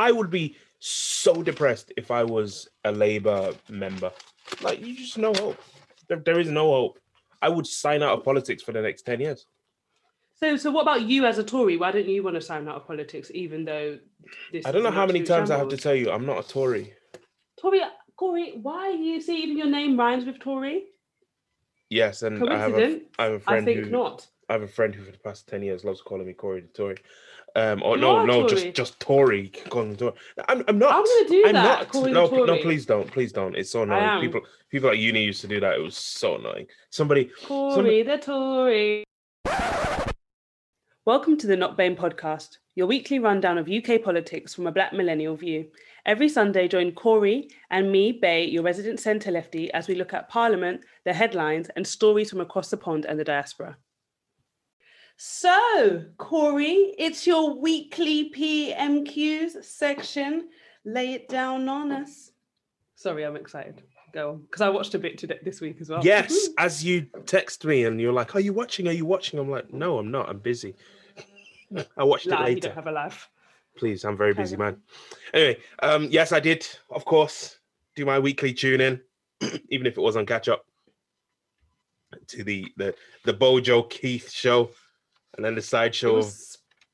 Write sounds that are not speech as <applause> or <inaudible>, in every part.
I would be so depressed if I was a Labour member. Like you just no hope. There, there is no hope. I would sign out of politics for the next ten years. So, so what about you as a Tory? Why don't you want to sign out of politics, even though this? I don't know how many times I have to tell you I'm not a Tory. Tory, Cory, why you see even your name rhymes with Tory? Yes, and I have a? I have a I friend think who not. I have a friend who for the past ten years loves calling me Cory the Tory. Um, or You no, no, just just Tory. can Tory. I'm, I'm not. I'm gonna do I'm that, not. No, Tory. no, please don't. Please don't. It's so annoying. People, people at uni used to do that. It was so annoying. Somebody, Cory the Tory. Welcome to the Not BAME podcast, your weekly rundown of UK politics from a Black millennial view. Every Sunday, join Cory and me, Bay, your resident centre lefty, as we look at Parliament, the headlines, and stories from across the pond and the diaspora. So, Cory, it's your weekly PMQs section. Lay it down on us. Sorry, I'm excited. Go on, because I watched a bit today this week as well. yes, <laughs> as you text me and you're like, "Are you watching? Are you watching?" I'm like, "No, I'm not. I'm busy. <laughs> I watched it Lie, you later." don't have a life. Please, I'm very Carry busy on. man. Anyway, um, yes, I did, of course, do my weekly tune in, <clears throat> even if it was on catch up to the the the Bojo Keith show, and then the side It of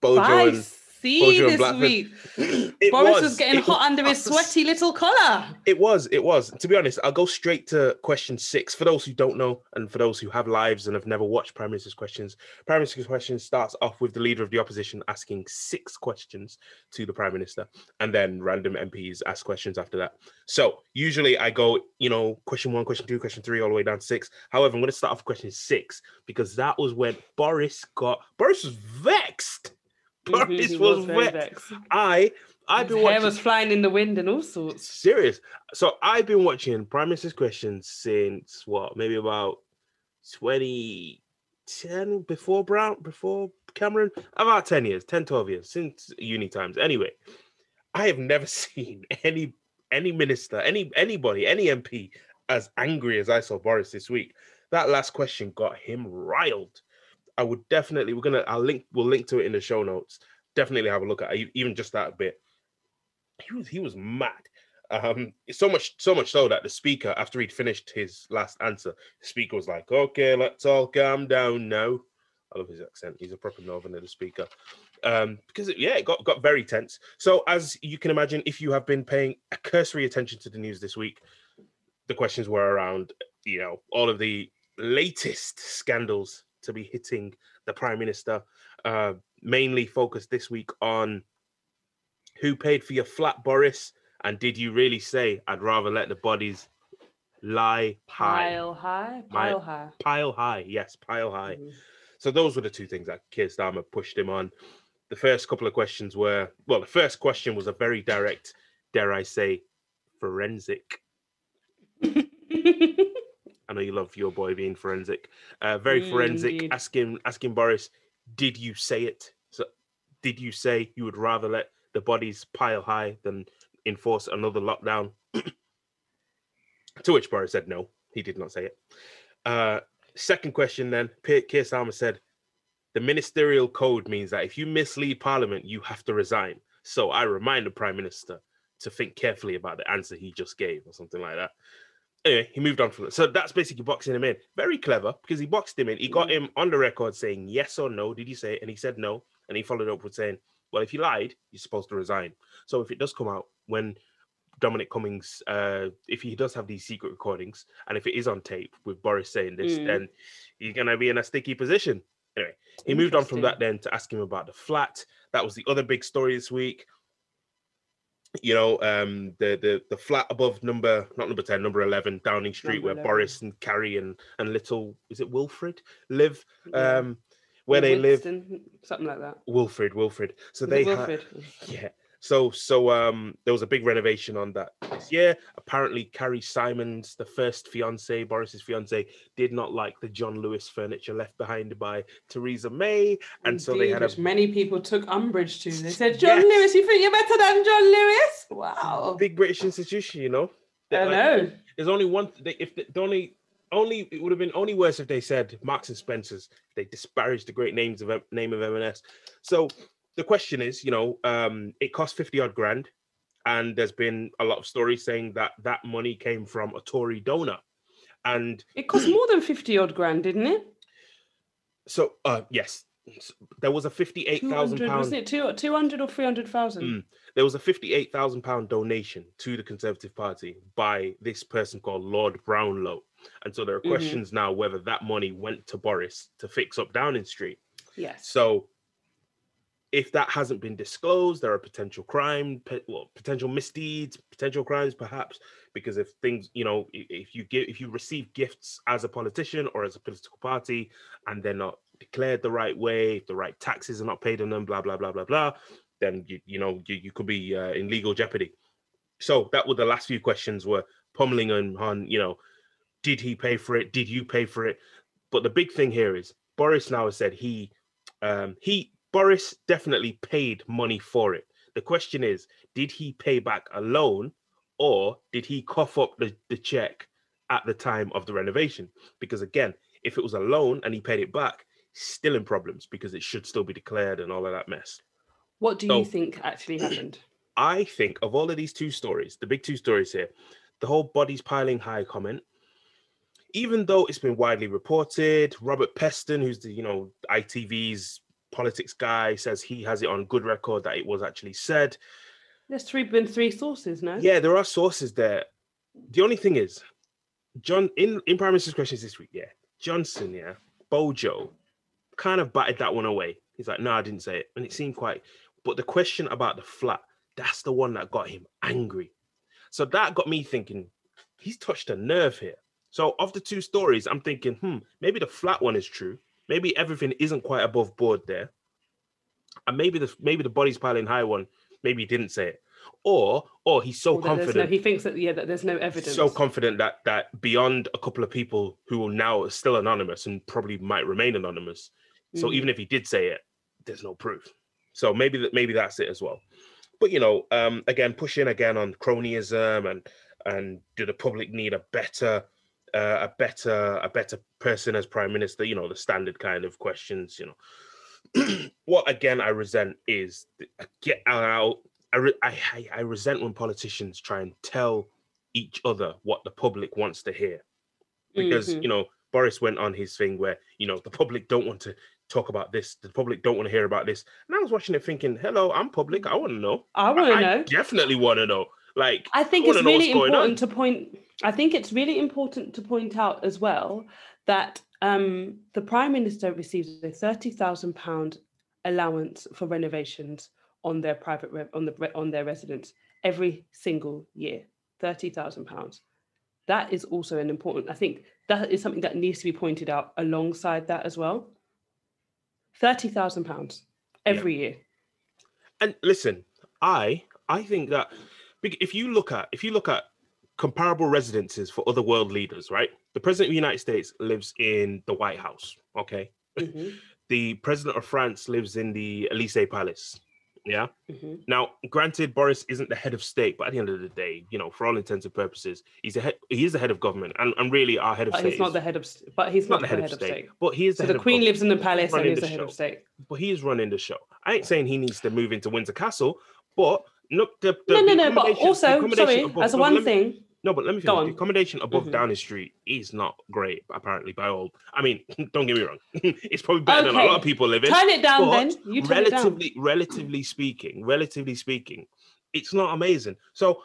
Bojo and Bojo this week. <clears throat> Boris was, getting it hot under his sweaty little collar. It was, it was. To be honest, I'll go straight to question six. For those who don't know, and for those who have lives and have never watched Prime Minister's Questions, Prime Minister's Questions starts off with the leader of the opposition asking six questions to the Prime Minister, and then random MPs ask questions after that. So usually I go, you know, question one, question two, question three, all the way down to six. However, I'm going to start off with question six because that was when Boris got, Boris was vexed. Boris he was, vexed. I, I've His been hair watching. was flying in the wind and all sorts. Serious. So I've been watching Prime Minister's Questions since what, maybe about 2010 before Brown, before Cameron, about 10 years, 10, 12 years since uni times. Anyway, I have never <laughs> seen any any minister, any anybody, any MP as angry as I saw Boris this week. That last question got him riled. I would definitely, we're gonna, I'll link, we'll link to it in the show notes. Definitely have a look at it, even just that bit. He was, he was mad. Um, so much, so much so that the speaker, after he'd finished his last answer, the speaker was like, "Okay, let's all calm down now." I love his accent. He's a proper northerner, the speaker. Um, because it, yeah, it got got very tense. So as you can imagine, if you have been paying a cursory attention to the news this week, the questions were around, you know, all of the latest scandals to be hitting the prime minister. Uh, mainly focused this week on who paid for your flat, Boris, and did you really say I'd rather let the bodies lie high, Pile high, My- pile high. pile high? Yes, pile high. Mhm. So those were the two things that Keir Starmer pushed him on. The first couple of questions were well, the first question was a very direct, dare I say, forensic. <laughs> I know you love your boy being forensic. Uh, very Mm, forensic. indeed. Asking asking Boris, did you say it? So did you say you would rather let the bodies pile high than enforce another lockdown? <clears throat> to which Boris said no, he did not say it. Uh, second question then, Keir Starmer said, the ministerial code means that if you mislead Parliament, you have to resign. So I remind the Prime Minister to think carefully about the answer he just gave, or something like that. Anyway, he moved on from it. So that's basically boxing him in. Very clever because he boxed him in. He got him on the record saying yes or no. Did he say it? And he said no. And he followed up with saying, well, if you lied, you're supposed to resign. So if it does come out when Dominic Cummings, uh, if he does have these secret recordings, and if it is on tape with Boris saying this, Mm. then he's gonna be in a sticky position. Anyway, he moved on from that then to ask him about the flat. That was the other big story this week. You know, um, the the the flat above number not number ten, number eleven, Downing Street, Number where 11. Boris and Carrie and and little is it Wilfred live, Yeah. um, where they live. Something like that. Wilfred, Wilfred. So they Wilfred? yeah. So so um there was a big renovation on that this year. Apparently Carrie Symonds, the first fiance, Boris's fiance, did not like the John Lewis furniture left behind by Theresa May. And so they Indeed, had a many people took umbrage to. They said, "John Yes. Lewis, you think you're better than John Lewis?" Wow. big British institution, you know. I like, know. There's only one they, if the, the only only it would have been only worse if they said Marks and Spencers. They disparaged the great names of name of M&S. So the question is, you know, um, it cost 50 odd grand. And there's been a lot of stories saying that that money came from a Tory donor. And It cost more than 50 odd grand, didn't it? so, uh, yes, there was a 58,000 200, pound wasn't it two, 200 or 300,000? Mm. there was a 58,000 pound donation to the Conservative Party by this person called Lord Brownlow. And so there are Mhm. questions now whether that money went to Boris to fix up Downing Street. Yes. So if that hasn't been disclosed, there are potential crime, well, potential misdeeds, potential crimes, perhaps, because if things, you know, if you give, if you receive gifts as a politician or as a political party, and they're not declared the right way, the right taxes are not paid on them, blah blah blah blah blah, then you, you know, you, you could be uh, in legal jeopardy. So that were the last few questions were pummeling on, on, you know, did he pay for it? Did you pay for it? But the big thing here is Boris now has said he um he Boris definitely paid money for it. The question is, did he pay back a loan or did he cough up the, the check at the time of the renovation? Because again, if it was a loan and he paid it back, still in problems because it should still be declared and all of that mess. What do So- you think actually happened? <clears throat> I think of all of these two stories, the big two stories here, the whole bodies piling high comment, even though it's been widely reported, Robert Peston, who's the you know ITV's politics guy, says he has it on good record that it was actually said. There's three been three sources, no? Yeah, there are sources there. The only thing is, John in in Prime Minister's questions this week, yeah, Johnson, yeah, Bojo, kind of batted that one away. He's like, no, I didn't say it, and it seemed quite. But the question about the flat, that's the one that got him angry. So that got me thinking, he's touched a nerve here. So of the two stories, I'm thinking, hmm, maybe the flat one is true. Maybe everything isn't quite above board there, and maybe the maybe the bodies piling high one, maybe he didn't say it, or or he's so Or confident No, he thinks that yeah, that there's no evidence. so confident that that beyond a couple of people who will now are still anonymous and probably might remain anonymous. So Mhm. even if he did say it, there's no proof. So maybe that maybe that's it as well. But you know, um, again, pushing again on cronyism and and do the public need a better uh, a better a better person as prime minister? You know, the standard kind of questions. You know, <clears throat> what again I resent is I get out. I, re- I I resent when politicians try and tell each other what the public wants to hear because Mhm. you know Boris went on his thing where you know the public don't want to talk about this, the public don't want to hear about this, and I was watching it thinking, "Hello, I'm public. I want to know. I want to I know. definitely want to know." Like, I think I it's wanna know what's really going on. important to point. I think it's really important to point out as well that um, the prime minister receives a thirty thousand pound allowance for renovations on their private re- on the on their residence every single year. Thirty thousand pounds. That is also an important. I think that is something that needs to be pointed out alongside that as well. Thirty thousand pounds every year. and listen, I I think that if you look at if you look at comparable residences for other world leaders, right? The president of the United States lives in the White House. Okay, Mhm, <laughs> the president of France lives in the Elysee Palace. Yeah. mhm. Now, granted, Boris isn't the head of state, but at the end of the day, you know, for all intents and purposes, he's the head. He is the head of government, and, and really, our head of But state he's not is the head of. But he's not not the head, of, state, but he is the So head the queen lives in the palace and is the the head show. of state. But he is running the show. I ain't saying he needs to move into Windsor Castle, but look, the, the, no, no, no. But also, sorry, as one thing, No, but let me Go finish. The accommodation above Mhm. Downing Street is not great, apparently, by all. I mean, <laughs> don't get me wrong. <laughs> it's probably better than a lot of people live in. turn it down. but Then you turn it down. relatively, relatively speaking, relatively speaking, it's not amazing. So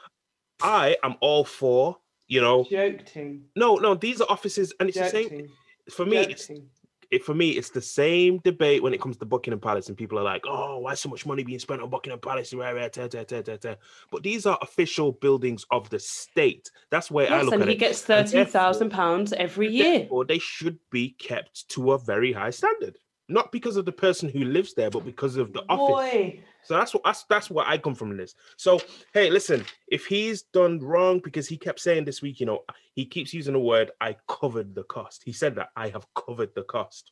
I am all for, you know, Joking. no, no, these are offices, and it's the same for me. It's joking. It, for me, it's the same debate when it comes to Buckingham Palace, and people are like, "Oh, why so much money being spent on Buckingham Palace?" Rah, rah, ta, ta, ta. But these are official buildings of the state. That's the way I Yes, look and at he it. gets thirty thousand pounds every year. Or they should be kept to a very high standard, not because of the person who lives there, but because of the office. So that's what that's that's what I come from this. So hey, listen, if he's done wrong because he kept saying this week, you know, he keeps using the word "I covered the cost." He said that I have covered the cost.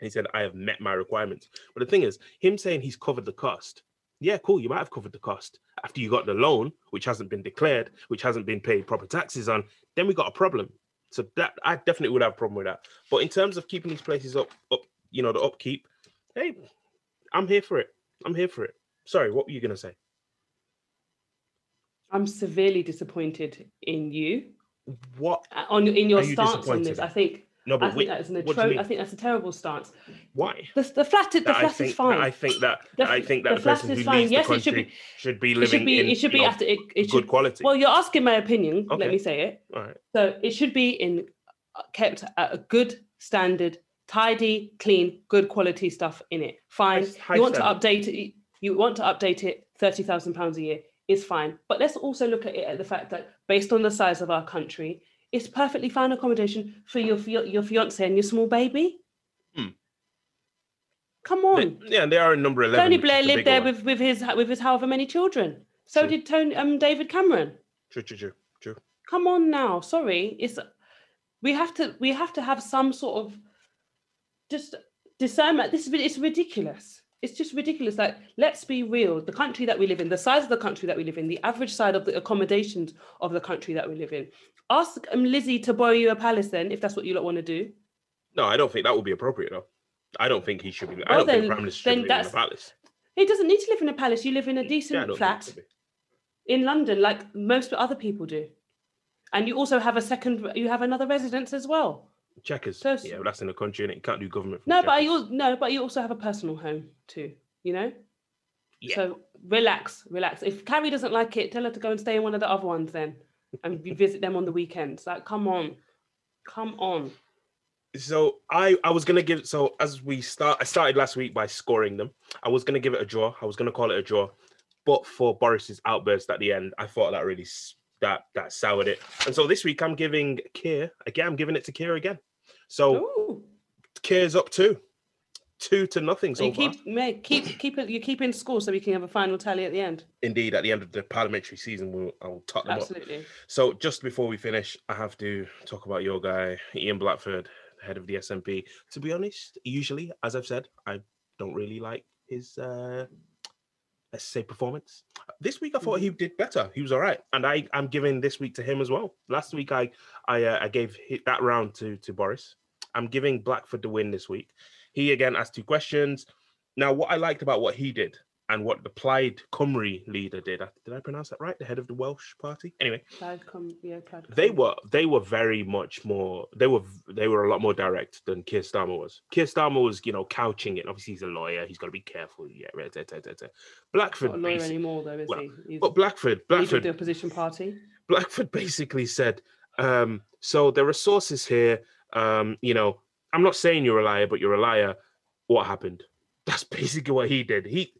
And he said I have met my requirements. But the thing is, him saying he's covered the cost. Yeah, cool. You might have covered the cost after you got the loan, which hasn't been declared, which hasn't been paid proper taxes on. Then we got a problem. So that I definitely would have a problem with that. But in terms of keeping these places up, up, you know, the upkeep, hey, I'm here for it. I'm here for it. Sorry, what were you gonna say? I'm severely disappointed in you What? uh, on in your you stance on this. I think No, but I think that's an atro- I think that's a terrible stance. why? The, the flat, the flat think is fine. I think that The I think that the flat person is who fine. leaves Yes, the it should be- should be living it should be. in It should be after. It, it good should. quality. Well, you're asking my opinion. Okay. Let me say it. All right. So it should be in kept at a good standard, tidy, clean, good quality stuff in it. Fine. High- you want standard. to update it. You want to update it. Thirty thousand pounds a year is fine. But let's also look at it at the fact that based on the size of our country, it's perfectly fine accommodation for your your, your fiance and your small baby. Hmm. Come They- on. yeah, and they are in number eleven. Tony Blair is the lived there one. with, with his with his however many children. So True. did Tony um David Cameron. True, true, true, true. Come on now. Sorry. It's we have to we have to have some sort of just discernment. This is it's ridiculous. It's just ridiculous. Like, let's be real. The country that we live in, the size of the country that we live in, the average size of the accommodations of the country that we live in. Ask um, Lizzie to borrow you a palace then, if that's what you lot want to do. No, I don't think that would be appropriate though. I don't think he should be. I don't think then- the prime minister should be in a palace. He doesn't need to live in a palace. You live in a decent don't flat. he should be. in London, like most other people do. And you also have a second, you have another residence as well. Chequers. So- yeah, but that's in the country and you can't do government. No, but you no, but you also have a personal home too. You know. Yeah. So relax, relax. If Carrie doesn't like it, tell her to go and stay in one of the other ones then, and <laughs> visit them on the weekends. Like, come on, come on. So I I was gonna give so as we start I started last week by scoring them. I was gonna give it a draw. I was gonna call it a draw, but for Boris's outburst at the end, I thought that really that that soured it. And so this week I'm giving Keir again. I'm giving it to Keir again. So Ooh, Keir's up two, two to nothing so you far. keep mate, keep keep it. You keep in score so we can have a final tally at the end. Indeed, at the end of the parliamentary season, we'll I'll top them up. Absolutely. So just before we finish, I have to talk about your guy, Ian Blackford, head of the SNP. To be honest, usually, as I've said, I don't really like his uh let's say performance. This week I thought he did better. He was all right. And I I'm giving this week to him as well. Last week I I uh, I gave that round to to Boris. I'm giving Blackford the win this week. He again asked two questions. Now, what I liked about what he did and what the Plaid Cymru leader did. Did I pronounce that right? The head of the Welsh party. Anyway, Plaid yeah, plaid they were they were very much more they were they were a lot more direct than Keir Starmer was. Keir Starmer was you know couching it. Obviously he's a lawyer. He's got to be careful. Yeah, right, right, right, right. Blackford. not a lawyer anymore though, is well, he? He's but Blackford Blackford the opposition party. Blackford basically said, um, so there are sources here. Um, you know, I'm not saying you're a liar, but you're a liar. What happened? <laughs> That's basically what he did. He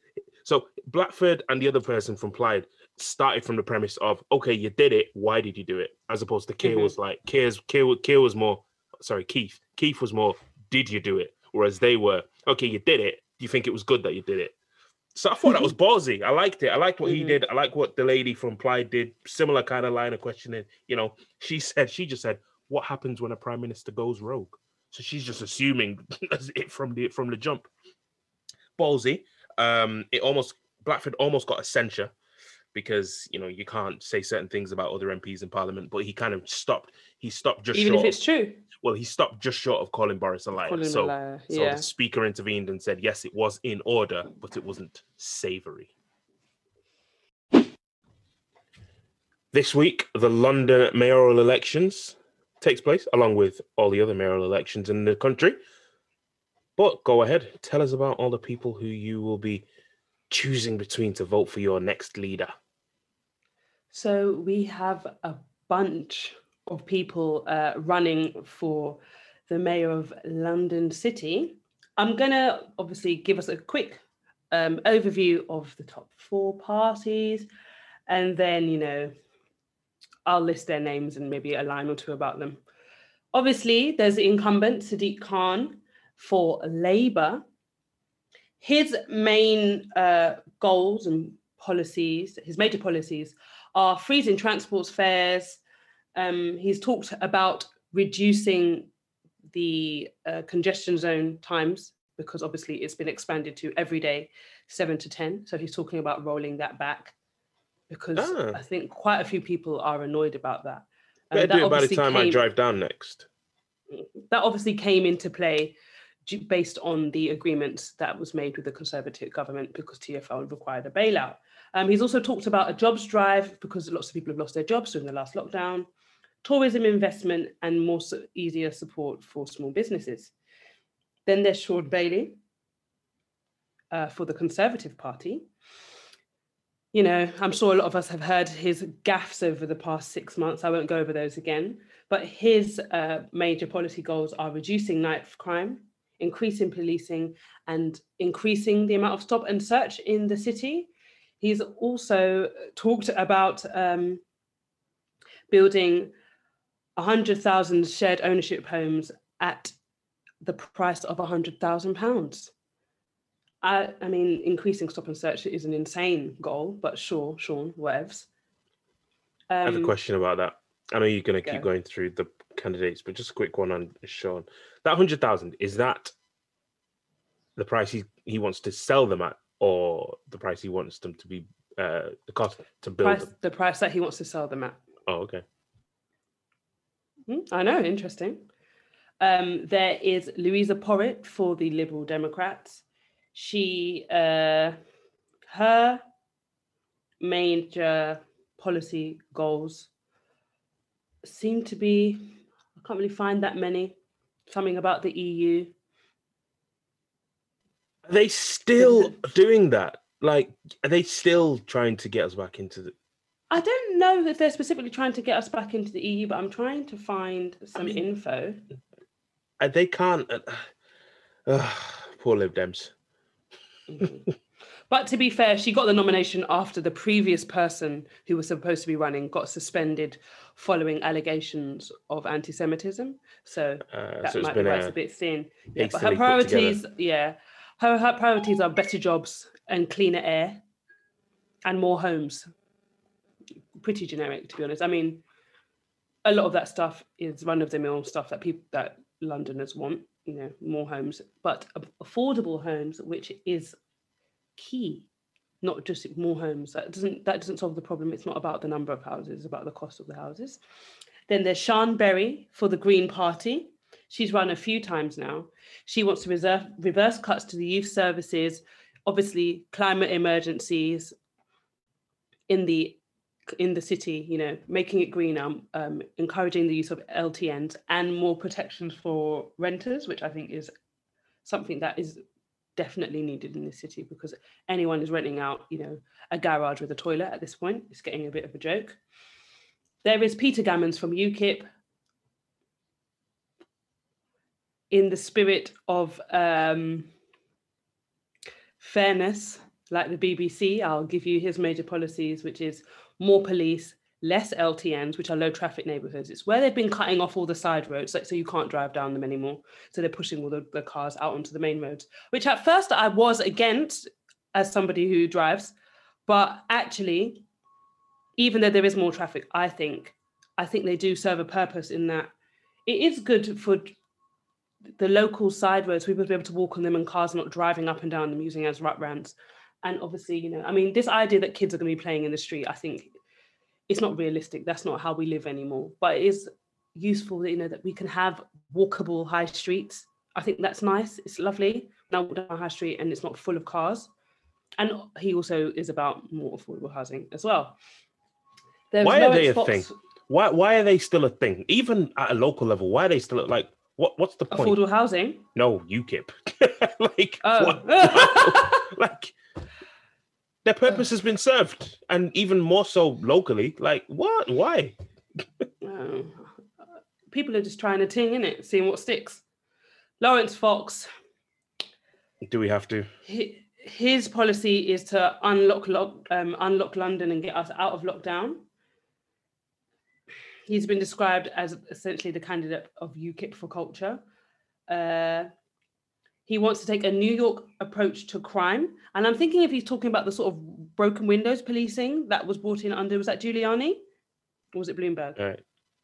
so Blackford and the other person from Plaid started from the premise of, okay, you did it. Why did you do it? As opposed to Keir Mhm. was like, Keir's Keir, Keir was more, sorry, Keith. Keith was more, did you do it? Whereas they were, okay, you did it. Do you think it was good that you did it? So I thought that was ballsy. I liked it. I liked what he Mhm. did. I like what the lady from Plaid did. Similar kind of line of questioning. You know, she said, she just said, what happens when a prime minister goes rogue? So she's just assuming <laughs> it from the from the jump. Ballsy. Um, it almost Blackford almost got a censure because you know you can't say certain things about other MPs in Parliament, but he kind of stopped. He stopped just Even short. if it's of, true. well, he stopped just short of calling Boris a liar. Calling him a so liar. so the speaker intervened and said, yes, it was in order, but it wasn't savory. This week, the London mayoral elections takes place, along with all the other mayoral elections in the country. But go ahead, tell us about all the people who you will be choosing between to vote for your next leader. So we have a bunch of people uh, running for the mayor of London City. I'm going to obviously give us a quick um, overview of the top four parties, and then, you know, I'll list their names and maybe a line or two about them. Obviously, there's the incumbent, Sadiq Khan, for Labour. His main uh, goals and policies, his major policies, are freezing transport fares. Um, he's talked about reducing the uh, congestion zone times because obviously it's been expanded to every day, seven to 10. So he's talking about rolling that back because Ah. I think quite a few people are annoyed about that. Better that do it by the time I came- drive down next. that obviously came into play based on the agreements that was made with the Conservative government because TFL required a bailout. Um, he's also talked about a jobs drive because lots of people have lost their jobs during the last lockdown, tourism investment, and more so, easier support for small businesses. Then there's Shaun Bailey uh, for the Conservative Party. You know, I'm sure a lot of us have heard his gaffes over the past six months. I won't go over those again. But his uh, major policy goals are reducing night crime, increasing policing, and increasing the amount of stop and search in the city. He's also talked about um, building 100,000 shared ownership homes at the price of £100,000. I, I mean, increasing stop and search is an insane goal, but sure, Shaun, whatevs. Um, I have a Um, question about that. I know you're going to keep Go. going through the candidates, but just a quick one on Shaun. That hundred thousand is that the price he, he wants to sell them at, or the price he wants them to be uh, the cost to build price, the price that he wants to sell them at. Oh, okay. Hmm, I know, interesting. Um, there is Luisa Porritt for the Liberal Democrats. She, uh, her major policy goals seem to be, I can't really find that many. Something about the EU. Are they still doing that? Like, are they still trying to get us back into the? I don't know if they're specifically trying to get us back into the EU, but I'm trying to find some mean- info. Uh, they can't. Uh, <sighs> uh, poor Lib Dems. But to be fair, she got the nomination after the previous person who was supposed to be running got suspended following allegations of anti-Semitism. So Uh, that so might be a, a bit thin. Yeah, but her priorities, yeah, her, her priorities are better jobs and cleaner air and more homes. Pretty generic, to be honest. I mean, a lot of that stuff is run of the mill stuff that people that Londoners want. You know, more homes, but affordable homes, which is key. Not just more homes. That doesn't that doesn't solve the problem. It's not about the number of houses. It's about the cost of the houses. Then there's Siân Berry for the Green Party. She's run a few times now. She wants to reserve, reverse cuts to the youth services, obviously climate emergencies in the in the city. You know, making it greener, um, encouraging the use of LTNs and more protections for renters, which I think is something that is definitely needed in the city because anyone is renting out, you know, a garage with a toilet at this point. It's getting a bit of a joke. There is Peter Gammons from UKIP. In the spirit of um, fairness, like the BBC, I'll give you his major policies, which is more police, less LTNs, which are low traffic neighborhoods. It's where they've been cutting off all the side roads, like so you can't drive down them anymore. So they're pushing all the, the cars out onto the main roads, which at first I was against as somebody who drives, but actually, even though there is more traffic, I think I think they do serve a purpose in that it is good for the local side roads, people to be able to walk on them and cars not driving up and down them using as rut rounds. And obviously, you know, I mean, this idea that kids are going to be playing in the street, I think it's not realistic. That's not how we live anymore. But it is useful, you know, that we can have walkable high streets. I think that's nice. It's lovely. Now walk down high street and it's not full of cars. And he also is about more affordable housing as well. There's Why are they a thing? Why why are they still a thing? Even at a local level, why are they still like what what's the point? Affordable housing. No, UKIP. <laughs> like Oh. what- <laughs> like their purpose has been served, and even more so locally. Like what? Why? Oh, people are just trying to ting in it, seeing what sticks. Laurence Fox, Do we have to? hi- his policy is to unlock lock, um, unlock London and get us out of lockdown. He's been described as essentially the candidate of UKIP for culture. Uh, he wants to take a New York approach to crime, and I'm thinking if he's talking about the sort of broken windows policing that was brought in under was that Giuliani, or was it Bloomberg? Right.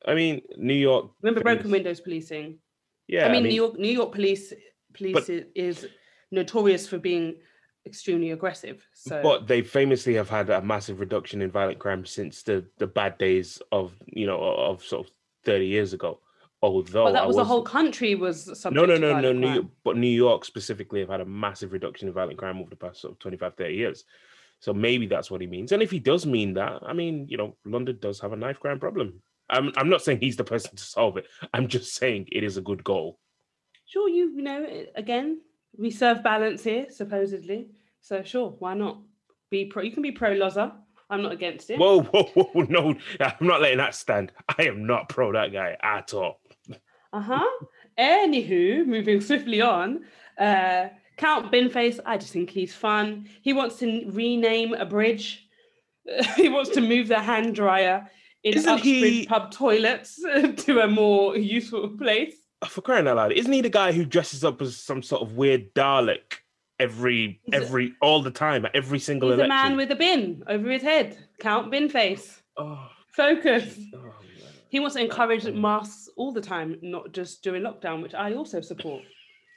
I mean, New York. Remember broken windows policing? Yeah, I mean, New York New York police police But- is notorious for being extremely aggressive. So But they famously have had a massive reduction in violent crime since the the bad days of you know of sort of thirty years ago. Although but that I was the whole country was no, no, no, no, New crime. But New York specifically have had a massive reduction in violent crime over the past sort of 25, 30 years. So maybe that's what he means. And if he does mean that, I mean, you know, London does have a knife crime problem. I'm, I'm not saying he's the person to solve it. I'm just saying it is a good goal. Sure, you you know again we serve balance here supposedly, so sure, why not be pro? You can be pro Loza. I'm not against it. Whoa, whoa, whoa, <laughs> no, I'm not letting that stand. I am not pro that guy at all. Uh huh. Anywho, moving swiftly on, uh, Count Binface, I just think he's fun. He wants to rename a bridge. <laughs> he wants to move the hand dryer in Isn't Uxbridge he- pub toilets <laughs> to a more useful place. For crying out loud, isn't he the guy who dresses up as some sort of weird Dalek every, He's a- every, all the time at every single He's a election? man with a bin over his head. Count Binface. oh, Focus. oh. He wants to encourage masks all the time, not just during lockdown, which I also support.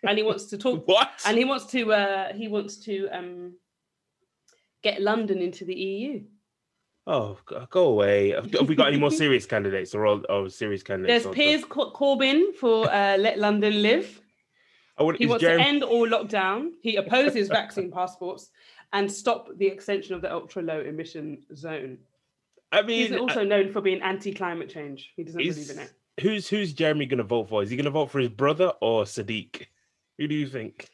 And he wants to <laughs> talk What? and he wants to uh he wants to um get London into the EU. Oh, go away. Have we got any more <laughs> serious candidates or all serious candidates? There's Piers? Cor- Corbyn for uh, Let London Live. I would, He wants Jeremy, to end all lockdown. He opposes vaccine passports and stop the extension of the ultra low emission zone. I He's mean, also known for being anti climate change. He doesn't believe in it. who's who's Jeremy going to vote for? Is he going to vote for his brother or Sadiq? Who do you think?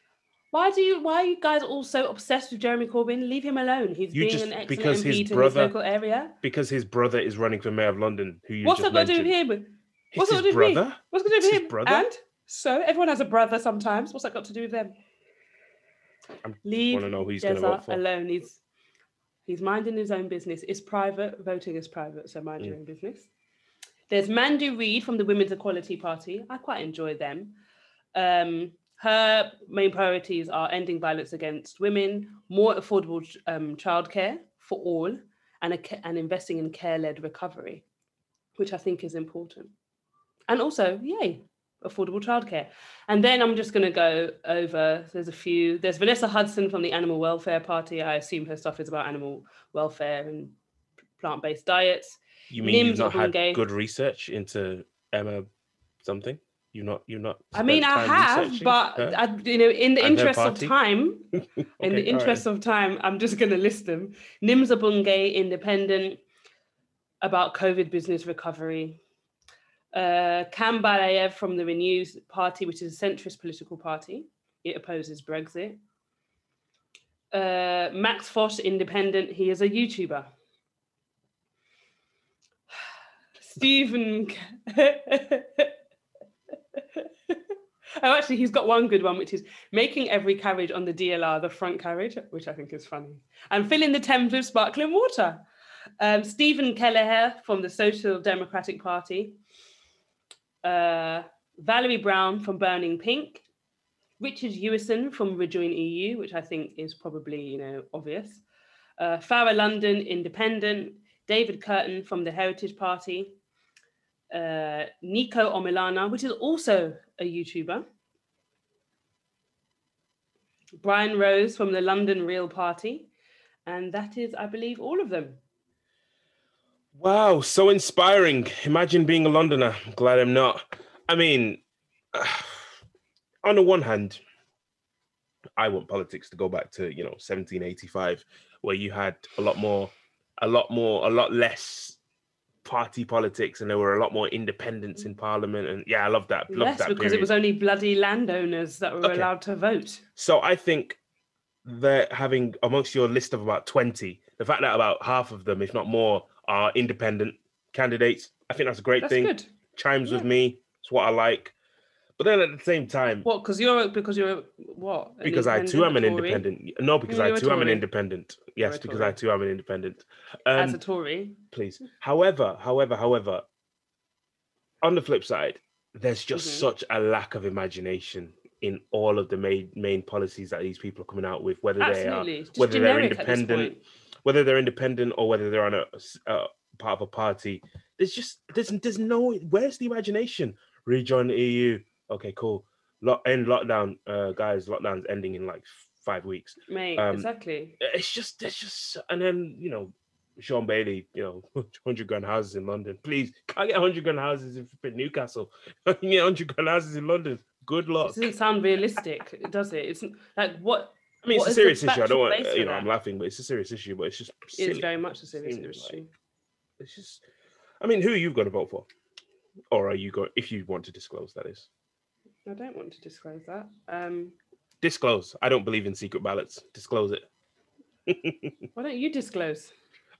Why do you? Why are you guys all so obsessed with Jeremy Corbyn? Leave him alone. He's You being just- an excellent because his MP to brother- his local area. Because his brother is running for mayor of London. Who you What's just that got to do with him? It's What's that got to do with me? brother. What's going to do with him? brother? And so everyone has a brother sometimes. What's that got to do with them? I'm- Leave Want to know who he's going to vote for? alone. He's he's minding his own business. It's private. Voting is private, so mind your Mm. own business. There's Mandu Reid from the Women's Equality Party. I quite enjoy them. Um, her main priorities are ending violence against women, more affordable um, childcare for all, and, a, and investing in care-led recovery, which I think is important. And also, yay, affordable childcare. And then I'm just going to go over. There's a few. There's Vanessa Hudson from the Animal Welfare Party. I assume her stuff is about animal welfare and plant-based diets. You mean you've not had good research into Emma something? You've not. You've not. I mean, I have, but her? I, you know, in the And interest of time, <laughs> in the all right. interest of time, I'm just going to list them. Nims Obunge, independent, about COVID business recovery. Uh, from the Renew Party, which is a centrist political party. It opposes Brexit. Uh, Max Fosh, independent. He is a YouTuber. <sighs> Stephen. <laughs> oh, actually, he's got one good one, which is making every carriage on the DLR the front carriage, which I think is funny, and filling the Thames with sparkling water. Um, Stephen Kelleher from the Social Democratic Party. Uh, Valerie Brown from Burning Pink. Richard Hewison from Rejoin EU, which I think is probably you know obvious. Uh, Farah London, Independent. David Kurten from the Heritage Party. Uh, Niko Omilana, which is also a YouTuber. Brian Rose from the London Real Party. And that is, I believe, all of them. Wow, so inspiring. Imagine being a Londoner. I'm glad I'm not. I mean, <sighs> on the one hand, I want politics to go back to, you know, 1785, where you had a lot more, a lot more, a lot less party politics and there were a lot more independents in parliament. And yeah, I love that. Love yes, that because period. it was only bloody landowners that were Okay. allowed to vote. So I think that having amongst your list of about 20, the fact that about half of them, if not more, are independent candidates, I think that's a great That's thing. good. Chimes with me. It's what I like. But then at the same time, What? Because you're because you're what? Because I too am an independent. No, because I You're a too am an independent. Yes, because I too am an independent. As Um, a Tory, please. However, however, however, on the flip side, there's just Mhm. such a lack of imagination in all of the main main policies that these people are coming out with, whether they are. Just whether they're generic at this independent, whether they're independent or whether they're on a part of a party. There's just there's there's no where's the imagination? Rejoin the EU. Okay, cool. Lock end lockdown, uh, guys. Lockdown's ending in like five weeks. Mate, um, exactly. It's just it's just and then you know Shaun Bailey, you know, <laughs> hundred grand houses in London. Please, can't get hundred grand houses in Newcastle. <laughs> I can get hundred grand houses in London. Good luck. This doesn't sound realistic, does it? It's like what I mean, it's a serious issue. I don't want you know. I'm laughing, but it's a serious issue. But it's just silly. it's very much a serious Seems like- issue. It's just, I mean, who are you going to vote for? Or are you going, if you want to disclose, that is? I don't want to disclose that. Um, Disclose. I don't believe in secret ballots. Disclose it. <laughs> why don't you disclose?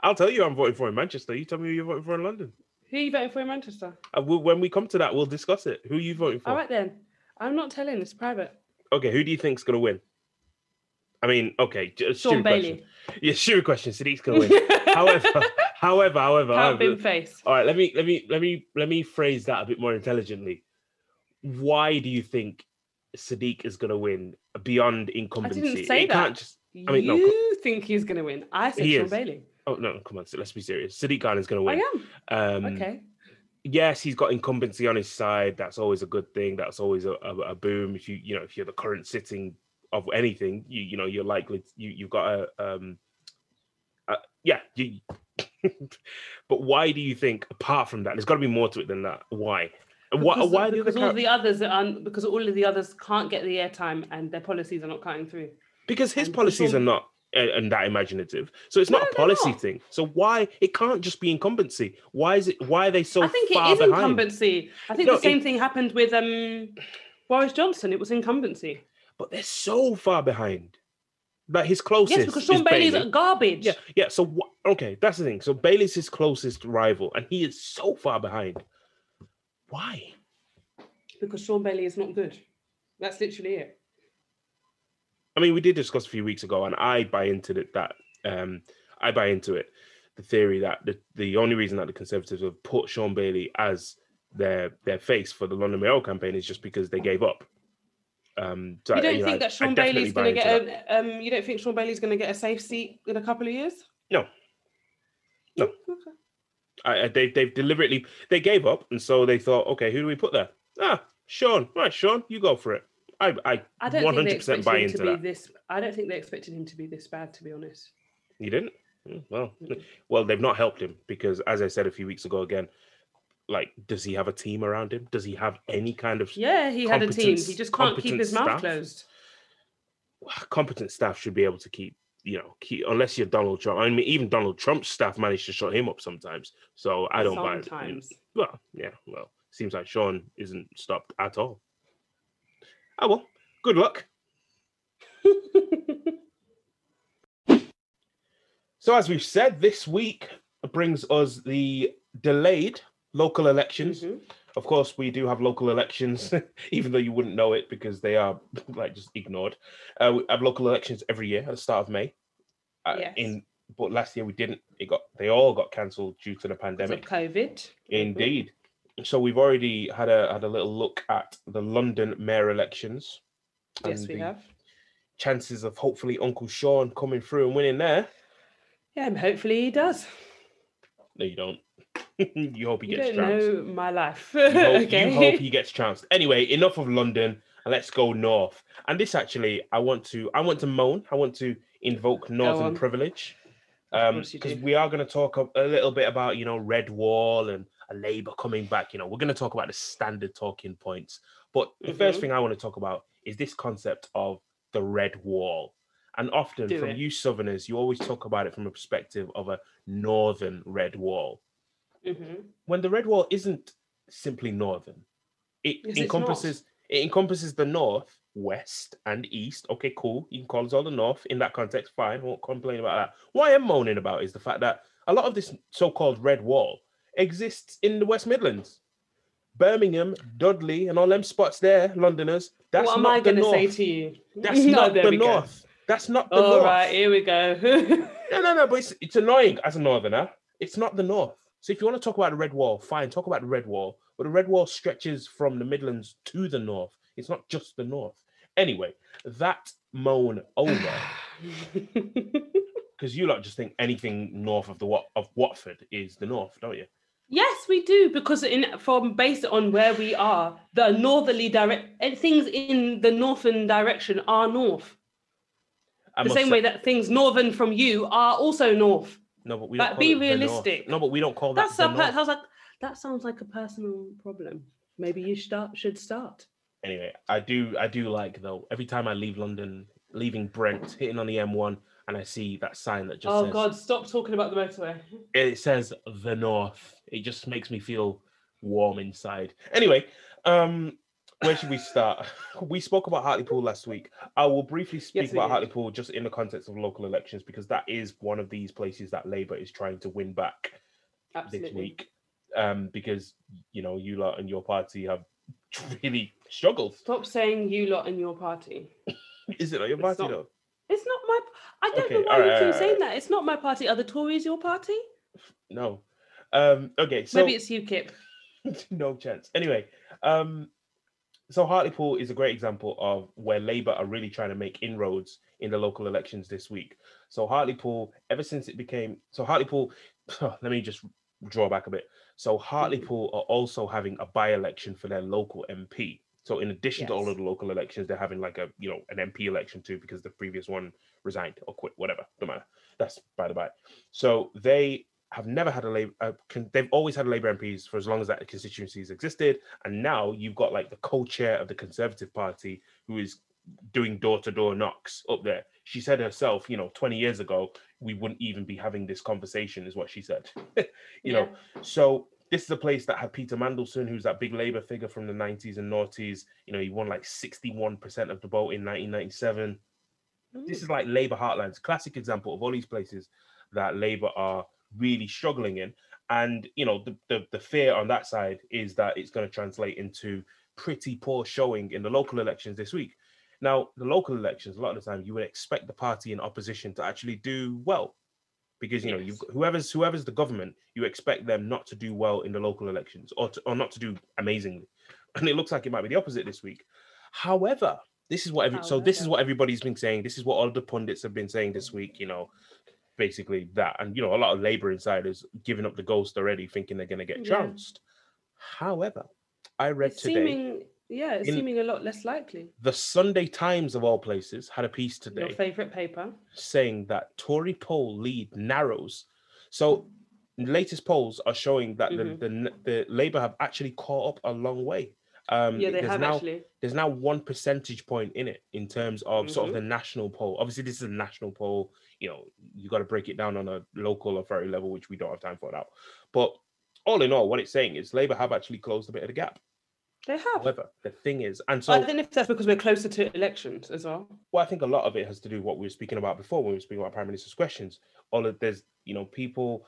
I'll tell you I'm voting for in Manchester. You tell me who you're voting for in London. Who are you voting for in Manchester? Uh, we'll, when we come to that, we'll discuss it. Who are you voting for? All right then. I'm not telling. It's private. Okay, who do you think's going to win? I mean, okay, j- Shaun Bailey. question. Yeah, stupid question. Sadiq's going to win. <laughs> however, however, however, Can't however, face. all right. Let me let me let me let me phrase that a bit more intelligently. Why do you think Sadiq is going to win beyond incumbency? say it that. can't just. I mean, no, you think he's going to win? I said Shaun is. Bailey. Oh no, come on. Let's be serious. Sadiq Khan is going to win. I am. Um, Okay. Yes, he's got incumbency on his side. That's always a good thing. That's always a, a, a boom. If you you know if you're the current sitting of anything, you you know you're likely you you've got a um, uh, yeah. You, <laughs> but why do you think apart from that, there's got to be more to it than that? Why? Why? Because, Why because the all char- the others are because all of the others can't get the airtime and their policies are not cutting through. because his and policies Shaun- are not uh, and that imaginative. So it's not No, a policy not. thing. So why it can't just be incumbency? Why is it? Why are they so I think it is behind? incumbency. I think No, the same it- thing happened with um Boris Johnson. It was incumbency. But they're so far behind. Like his closest. Yes, because Shaun Bailey's Bailey. garbage. Yeah, yeah. So wha- okay, that's the thing. So Bailey's his closest rival, and he is so far behind. Why? Because Shaun Bailey is not good. That's literally it. I mean, we did discuss a few weeks ago, and I buy into it that um, I buy into it, the theory that the, the only reason that the Conservatives have put Shaun Bailey as their their face for the London Mayoral campaign is just because they gave up. Um, so You don't know, think I- that Shaun Bailey's going to get a um? You don't think Shaun Bailey's going to get a safe seat in a couple of years? No. No. Okay. I, I, they they've deliberately they gave up, and so they thought, okay, who do we put there? Ah, Shaun. Right, Shaun, you go for it. I I I don't one think they hundred percent expected buy him into to be that. this. I don't think they expected him to be this bad. To be honest. You didn't? Mm, Well, Mm-mm. well, they've not helped him because, as I said a few weeks ago, again, like, does he have a team around him? Does he have any kind of Yeah, he had a team. He just can't keep his mouth staff? closed. competent staff? Should be able to keep, you know, keep unless you're Donald Trump. I mean, even Donald Trump's staff managed to shut him up sometimes. So I don't buy it. Sometimes. Well, yeah, well, seems like Shaun isn't stopped at all. Oh well, good luck. <laughs> So, as we've said, this week brings us the delayed local elections. Mhm. Of course, we do have local elections, <laughs> even though you wouldn't know it because they are <laughs> like just ignored. Uh, we have local elections every year at the start of May. Uh, Yes. In but last year we didn't. It got they all got cancelled due to the pandemic. COVID. Indeed. So we've already had a had a little look at the London mayor elections. Yes, we have. Chances of hopefully Uncle Shaun coming through and winning there. Yeah, and hopefully he does. No, you don't. <laughs> you hope he You gets don't know my life. You hope, <laughs> okay. you hope he gets trounced. Anyway, enough of London and let's go north. And this actually, I want to, I want to moan. I want to invoke northern privilege, Of um, because we are going to talk a, a little bit about you know Red Wall and a Labour coming back. You know, we're going to talk about the standard talking points. But the first Mhm. thing I want to talk about is this concept of the Red Wall. And often Do from it. you Southerners, you always talk about it from a perspective of a northern Red Wall Mhm. when the red wall isn't simply northern it Yes, encompasses it encompasses the north west and east okay cool you can call us all the north in that context fine won't complain about that what i am moaning about is the fact that a lot of this so-called red wall exists in the west midlands birmingham dudley and all them spots there londoners that's what am not I the going to say north to you? that's No, not the we go. north that's not the All north right, here we go. <laughs> no, no, no, but it's, it's annoying as a northerner. It's not the north. So if you want to talk about the red wall, fine, talk about the red wall. But the red wall stretches from the Midlands to the north. It's not just the north. Anyway, that moan over <sighs> because you lot just think anything north of the of Watford is the north, don't you? Yes, we do because in from based on where we are, the northerly direct and eh, things in the northern direction are north. I the same say- way that things northern from you are also north. No, but we call be it the North. realistic. No, but we don't call that. That's per-. I was like, that sounds like a personal problem. Maybe you start should start. anyway, I do I do like though. Every time I leave London, leaving Brent, hitting on the M1, and I see that sign that just oh says God, stop talking about the motorway. <laughs> it says the North. It just makes me feel warm inside. Anyway, um, where should we start? <laughs> We spoke about Hartlepool last week. I will briefly speak Yes, about. Hartlepool just in the context of local elections because that is one of these places that Labour is trying to win back this week. Um, because you know you lot and your party have <laughs> really struggled. Stop saying you lot and your party. Is it not your It's party not. though? It's not my. I don't Okay, know why alright, you keep alright, saying alright. that. It's not my party. Are the Tories your party? No. Um, okay, so Maybe it's UKIP. <laughs> no chance. Anyway, um, so Hartlepool is a great example of where Labour are really trying to make inroads in the local elections this week. So Hartlepool, ever since it became so Hartlepool, <sighs> let me just draw back a bit. So Hartlepool are also having a by-election for their local MP. So in addition to all of the local elections, they're having like a you know an MP election too because the previous one resigned or quit, whatever. Don't matter. That's by the by. So they have never had a labor. Uh, con- they've always had labor MPs for as long as that constituency has existed, and now you've got like the co-chair of the Conservative Party who is doing door-to-door knocks up there. She said herself, you know, 20 years ago we wouldn't even be having this conversation, is what she said. <laughs> you know, so this is a place that had Peter Mandelson, who's that big Labour figure from the 90s and noughties. You know, he won like 61% of the vote in 1997 this is like Labour heartlands, classic example of all these places that Labour are really struggling in. And you know, the, the the fear on that side is that it's going to translate into pretty poor showing in the local elections this week. Now, the local elections, a lot of the time, you would expect the party in opposition to actually do well, because you know, Yes. you've got- whoever's whoever's the government, you expect them not to do well in the local elections or to, or not to do amazingly, and it looks like it might be the opposite this week. However, this is what every, so this is what everybody's been saying. This is what all the pundits have been saying this week. You know, basically that, and you know, a lot of Labour insiders giving up the ghost already, thinking they're going to get Yeah. trounced. However, I read It's today seeming, yeah, it's in- seeming a lot less likely. the Sunday Times of all places had a piece today. Your favorite paper. saying that Tory poll lead narrows. So latest polls are showing that Mhm. the, the the Labour have actually caught up a long way. Um, yeah, they there's have now actually. there's now one percentage point in it in terms of sort of Mhm. the national poll. Obviously, this is a national poll. You know, you got to break it down on a local authority level, which we don't have time for now. But all in all, what it's saying is Labour have actually closed a bit of the gap. They have. However, the thing is, and so I don't know if that's because we're closer to elections as well. well, I think a lot of it has to do with what we were speaking about before when we were speaking about prime minister's questions. All of there's, you know, people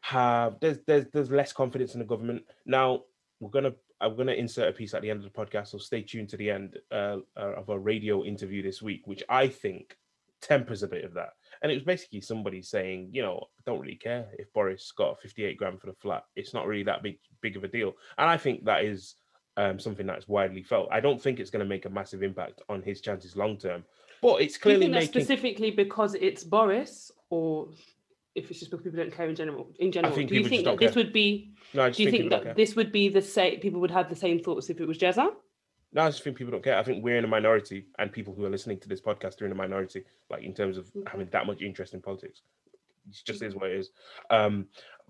have there's there's there's less confidence in the government. Now we're gonna I'm gonna insert a piece at the end of the podcast, so stay tuned to the end uh, uh, of a radio interview this week, which I think tempers a bit of that. And it was basically somebody saying, you know, I don't really care if Boris got 58 grand for the flat. It's not really that big big of a deal. And I think that is um, something that's widely felt. I don't think it's going to make a massive impact on his chances long term, but it's Do you clearly that's making. specifically because it's Boris, or if it's just because people don't care in general? In general, think do you think that this would be? No, Do you think, think that this would be the same? People would have the same thoughts if it was Jezza? No, I just think people don't care. I think we're in a minority, and people who are listening to this podcast are in a minority, like in terms of Okay. having that much interest in politics. It just is what it is. Um,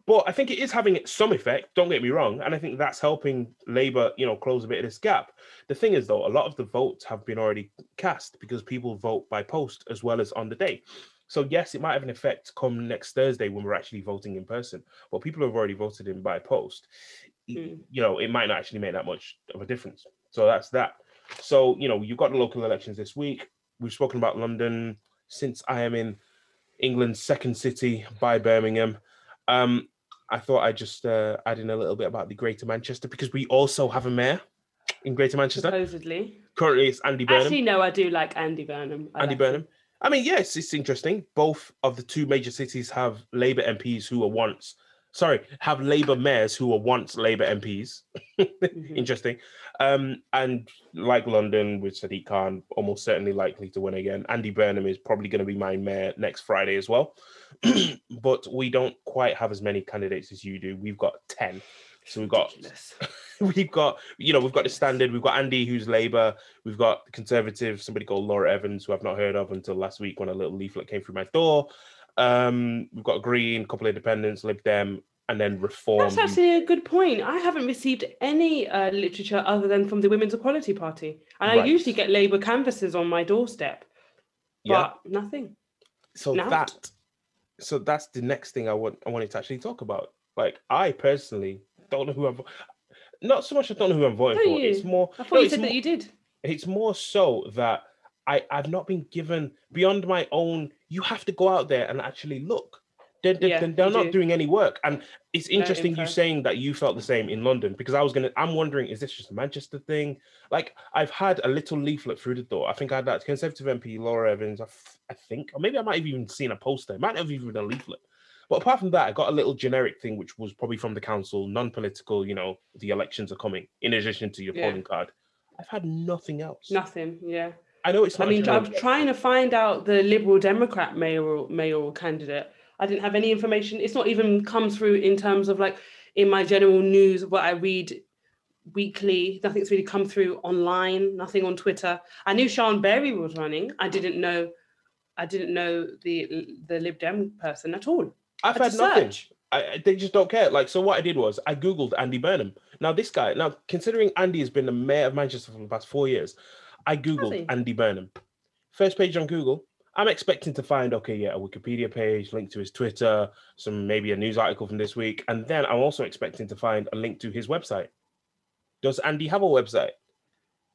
but I think it is having some effect. Don't get me wrong, and I think that's helping Labour, you know, close a bit of this gap. The thing is, though, a lot of the votes have been already cast because people vote by post as well as on the day. So yes, it might have an effect come next Thursday when we're actually voting in person. But people have already voted in by post. Mm. You know, it might not actually make that much of a difference. So that's that. So you know, you've got the local elections this week. We've spoken about London since I am in England's second city by Birmingham. Um, I thought I'd just uh, add in a little bit about the Greater Manchester because we also have a mayor in Greater Manchester. Supposedly. Currently, it's Andy Burnham. Actually, no, I do like Andy Burnham. I Andy like Burnham. him. I mean, yes, it's interesting. Both of the two major cities have Labour MPs who were once, sorry, have Labour mayors who were once Labour MPs. Mhm. <laughs> interesting. Um, and like London with Sadiq Khan, almost certainly likely to win again. Andy Burnham is probably going to be my mayor next Friday as well. <clears throat> but we don't quite have as many candidates as you do. We've got 10. So we've got <laughs> we've got you know we've got the standard we've got andy who's labour we've got the conservative somebody called laura evans who i've not heard of until last week when a little leaflet came through my door um, we've got Green, a couple of Independents, Lib Dem, and then Reform. That's actually a good point. I haven't received any uh, literature other than from the Women's Equality Party, and I usually get Labour canvases on my doorstep, yeah. but nothing. So Not. that, so that's the next thing I want. I wanted to actually talk about. Like, I personally don't know who I'm. Not so much I don't know who I'm voting Don't for. It's more. I thought no, you said more- that you did. it's more so that I I've not been given beyond my own. You have to go out there and actually look. They're, they're, Yeah, they're- not do. doing any work, and it's interesting you saying that you felt the same in London because I was gonna. I'm wondering, is this just a Manchester thing? Like I've had a little leaflet through the door. I think I had that Conservative MP Laura Evans. I, f- I think, or maybe I might have even seen a poster. It might have even been a leaflet. But apart from that, I got a little generic thing, which was probably from the council, non-political. You know, the elections are coming. In addition to your Yeah. polling card, I've had nothing else. Nothing. Yeah. I know it's I mean, I'm trying to find out the Liberal Democrat mayoral mayoral candidate. I didn't have any information. It's not even come through in terms of like in my general news what I read weekly. Nothing's really come through online. Nothing on Twitter. I knew Siân Berry was running. I didn't know. I didn't know the the Lib Dem person at all. I've had had nothing. I- they just don't care. Like, so what I did was I googled Andy Burnham. Now, this guy. Now, considering Andy has been the mayor of Manchester for the past four years, I googled? Andy Burnham. First page on Google. I'm expecting to find okay, yeah, a Wikipedia page, link to his Twitter, some maybe a news article from this week, and then I'm also expecting to find a link to his website. Does Andy have a website?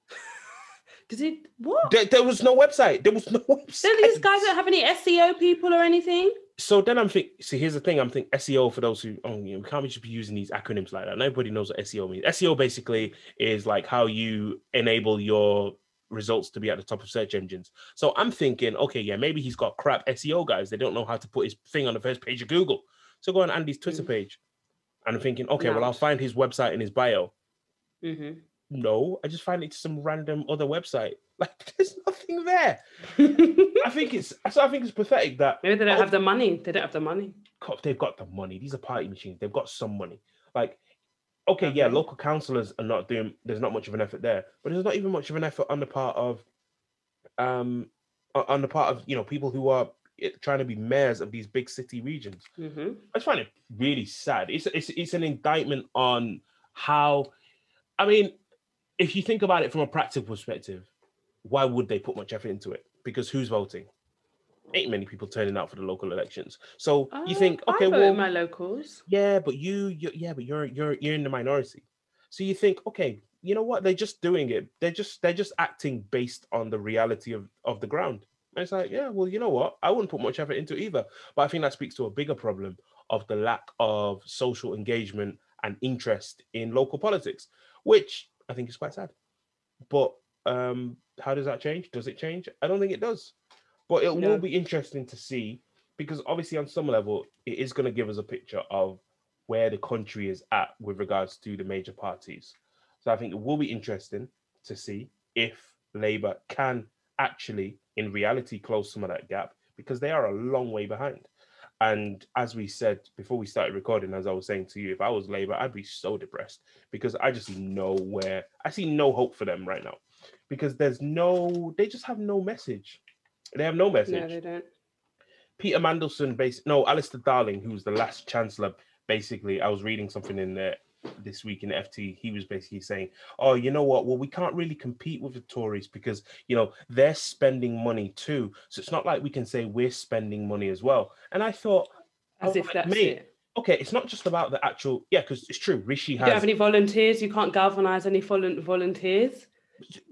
<laughs> Does he what? There, there was no website. There was no <laughs> website. So these guys don't have any SEO people or anything. so then I'm thinking, see, here's the thing. I'm thinking SEO for those who, oh, you know, we can't just be using these acronyms like that. Nobody knows what SEO means. SEO basically is like how you enable your results to be at the top of search engines. So I'm thinking, okay, yeah, maybe he's got crap SEO guys. They don't know how to put his thing on the first page of Google. So go on Andy's Twitter Mm. page. And I'm thinking, okay, well, I'll find his website in his bio. hmm No, I just find it to some random other website. <laughs> Like, there's nothing there. <laughs> I think it's, so I think it's pathetic that maybe they don't Oh. have the money. They don't have the money. co- they've got the money. These are party machines. They've got some money. Like, okay, yeah, local councillors are not doing. There's not much of an effort there, but there's not even much of an effort on the part of, um, on the part of you know people who are eh, trying to be mayors of these big city regions. hmm I just find it really sad. It's it's it's an indictment on how, I mean, if you think about it from a practical perspective, why would they put much effort into it? Because who's voting? Ain't many people turning out for the local elections. So you think, Oh, I okay, vote well, in my locals. yeah, but you, you, yeah, but you're you're you're in the minority. So you think, okay, you know what? They're just doing it. They're just they're just acting based on the reality of of the ground. And it's like, yeah, well, you know what? I wouldn't put much effort into it either. But I think that speaks to a bigger problem of the lack of social engagement and interest in local politics, which I think is quite sad. But um, how does that change? Does it change? I don't think it does. But it No. will be interesting to see because obviously on some level it is going to give us a picture of where the country is at with regards to the major parties. So I think it will be interesting to see if Labour can actually, in reality, close some of that gap because they are a long way behind. And as we said before we started recording, as I was saying to you, if I was Labour, I'd be so depressed because I just see nowhere, I see no hope for them right now because there's no, they just have no message. They have no message. No, they don't. Peter Mandelson, base no, Alistair Darling, who was the last chancellor. Basically, I was reading something in there this week in FT. He was basically saying, "Oh, you know what? Well, we can't really compete with the Tories because you know they're spending money too. So it's not like we can say we're spending money as well." And I thought, As Oh, if that's mate, it. okay, it's not just about the actual, yeah, because it's true. Rishi You has don't have any volunteers. You can't galvanize any volun- volunteers.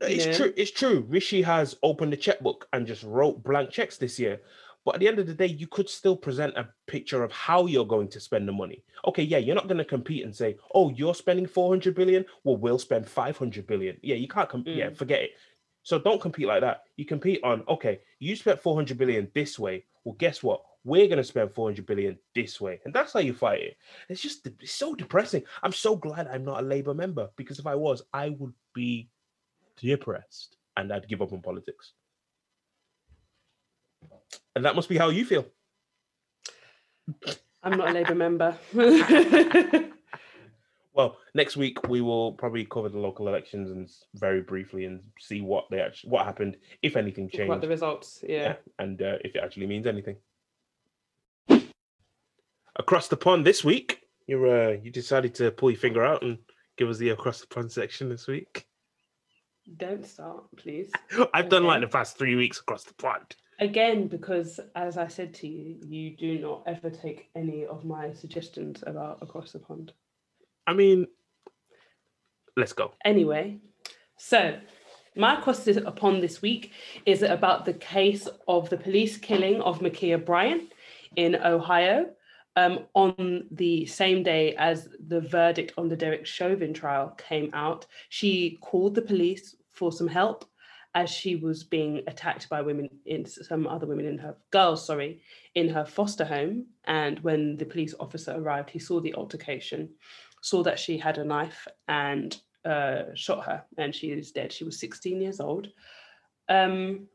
It's Yeah. true. It's true. Rishi has opened the checkbook and just wrote blank checks this year. But at the end of the day, you could still present a picture of how you're going to spend the money. Okay, yeah, you're not going to compete and say, "Oh, you're spending 400 billion. Well, we'll spend 500 billion." Yeah, you can't compete. Yeah, Mm. forget it. So don't compete like that. You compete on, okay, you spent 400 billion this way. Well, guess what? We're going to spend 400 billion this way. And that's how you fight it. It's just it's so depressing. I'm so glad I'm not a Labour member because if I was, I would be depressed and I'd give up on politics. And that must be how you feel. I'm not a Labour member. <laughs> Well, next week we will probably cover the local elections and very briefly and see what they actually what happened, if anything changed, the results. Yeah. and uh, if it actually means anything. across the pond this week. You're uh, you decided to pull your finger out and give us the across the pond section this week. Don't start, please. <laughs> I've done like Okay. the past three weeks across the pond. Again, because as I said to you, you do not ever take any of my suggestions about across the pond. I mean, let's go. Anyway, so my across the upon this week is about the case of the police killing of Makia Bryan in Ohio um, on the same day as the verdict on the Derek Chauvin trial came out. She called the police for some help as she was being attacked by women in some other women in her girls, sorry, in her foster home. And when the police officer arrived, he saw the altercation, saw that she had a knife and uh, shot her, and she is dead. She was 16 years old. Um,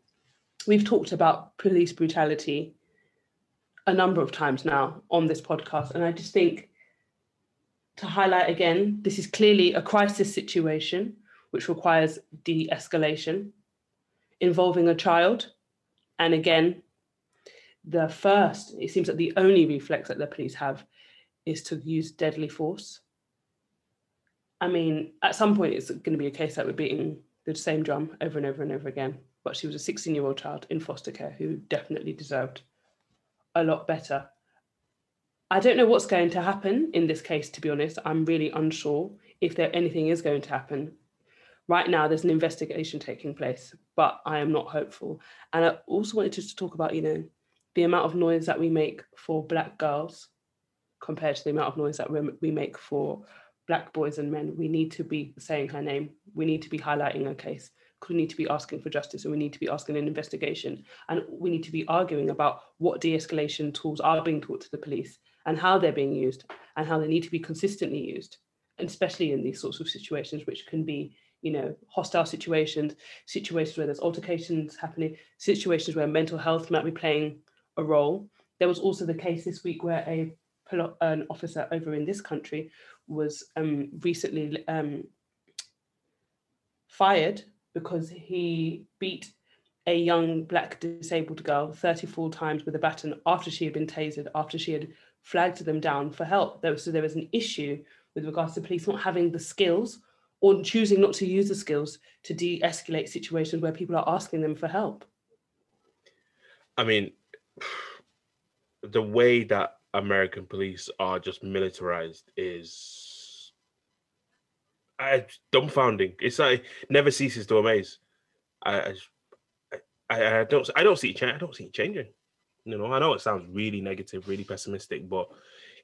we've talked about police brutality a number of times now on this podcast, and I just think to highlight again, this is clearly a crisis situation which requires de escalation involving a child. And again, the first, it seems that the only reflex that the police have is to use deadly force. I mean, at some point, it's going to be a case that we're beating the same drum over and over and over again. But she was a 16 year old child in foster care who definitely deserved a lot better. I don't know what's going to happen in this case, to be honest. I'm really unsure if there anything is going to happen. Right now, there's an investigation taking place, but I am not hopeful. And I also wanted to talk about, you know, the amount of noise that we make for Black girls compared to the amount of noise that we we make for Black boys and men. We need to be saying her name. We need to be highlighting her case. We need to be asking for justice and we need to be asking an investigation. And we need to be arguing about what de escalation tools are being taught to the police and how they're being used and how they need to be consistently used, and especially in these sorts of situations, which can be, you know, hostile situations, situations where there's altercations happening, situations where mental health might be playing a role. There was also the case this week where a an officer over in this country was um, recently um, fired because he beat a young black disabled girl 34 times with a baton after she had been tasered, after she had flagged them down for help. So there was an issue with regards to police not having the skills or choosing not to use the skills to de-escalate situations where people are asking them for help. I mean, <sighs> the way that American police are just militarized is uh, dumbfounding. It's like never ceases to amaze. I, I, I, I don't, I don't see it. cha- I don't see it changing. You know, I know it sounds really negative, really pessimistic, but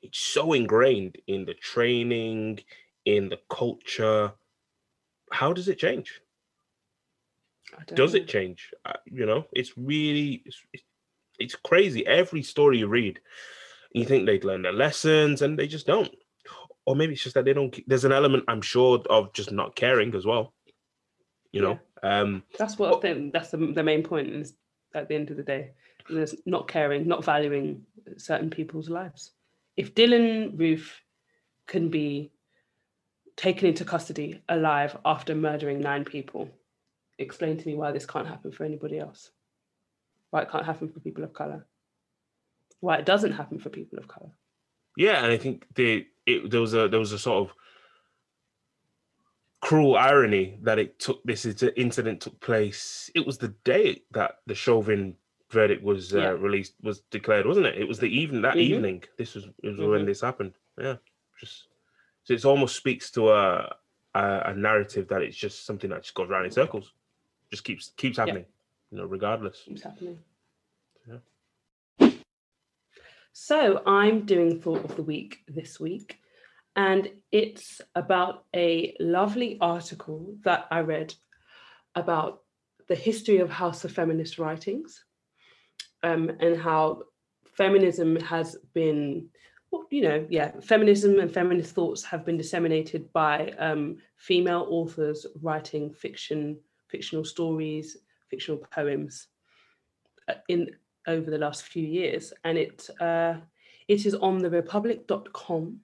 it's so ingrained in the training, in the culture. How does it change? Does know. it change Uh, you know it's really it's, it's- it's crazy every story you read you think they'd learn their lessons and they just don't or maybe it's just that they don't there's an element i'm sure of just not caring as well you know um That's what I think. That's the, the main point. Is at the end of the day, there's not caring, not valuing certain people's lives. If Dylann Roof can be taken into custody alive after murdering nine people, explain to me why this can't happen for anybody else. Why it can't happen for people of color. Why it doesn't happen for people of color. yeah and i think they it, there was a there was a sort of cruel irony that it took this incident took place it was the day that the chauvin verdict was uh, Yeah. released was declared wasn't it it was the even that Mhm. evening this was, was when Mhm. this happened yeah just so it almost speaks to a, a a narrative that it's just something that just goes around in circles just keeps keeps happening you know regardless keeps happening. Yeah. So I'm doing thought of the week this week, and it's about a lovely article that I read about the history of Hausa Feminist writings um, and how feminism has been, well, you know, yeah, feminism and feminist thoughts have been disseminated by um, female authors writing fiction, fictional stories, fictional poems uh, in over the last few years, and it uh, it is on the republic.com,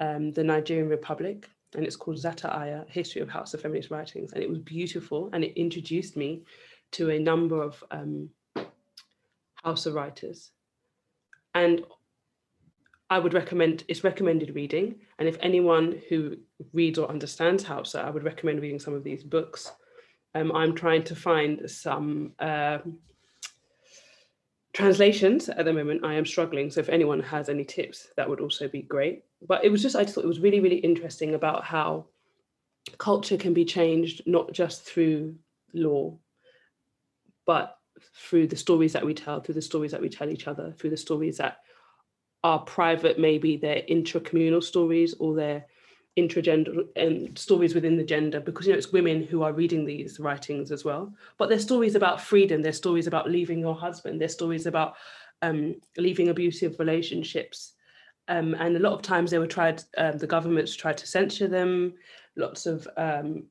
um, the Nigerian Republic, and it's called Zata Aya, History of Hausa Feminist Writings, and it was beautiful, and it introduced me to a number of um, Hausa writers, and I would recommend it's recommended reading. And if anyone who reads or understands Hausa, I would recommend reading some of these books. Um, I'm trying to find some uh, translations at the moment. I am struggling. So if anyone has any tips, that would also be great. But it was just, I just thought it was really, really interesting about how culture can be changed, not just through law, but through the stories that we tell, through the stories that we tell each other, through the stories that are private, maybe their intracommunal stories or their intragender and stories within the gender, because you know it's women who are reading these writings as well. But there's stories about freedom, there's stories about leaving your husband, there's stories about um, leaving abusive relationships. Um, and a lot of times they were tried, um, the governments tried to censor them. Lots of um,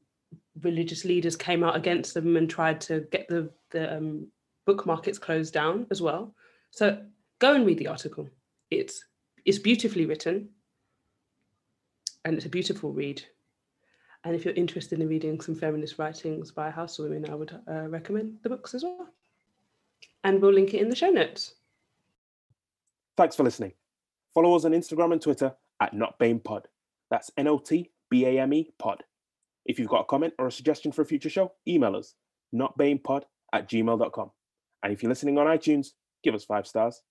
religious leaders came out against them and tried to get the, the um, book markets closed down as well. So go and read the article. It's it's beautifully written, and it's a beautiful read. And if you're interested in reading some feminist writings by Hausa women, I would uh, recommend the books as well. And we'll link it in the show notes. Thanks for listening. Follow us on Instagram and Twitter at NotBamePod. That's N O T B A M E pod. If you've got a comment or a suggestion for a future show, email us notbamepod at gmail.com. And if you're listening on iTunes, give us five stars.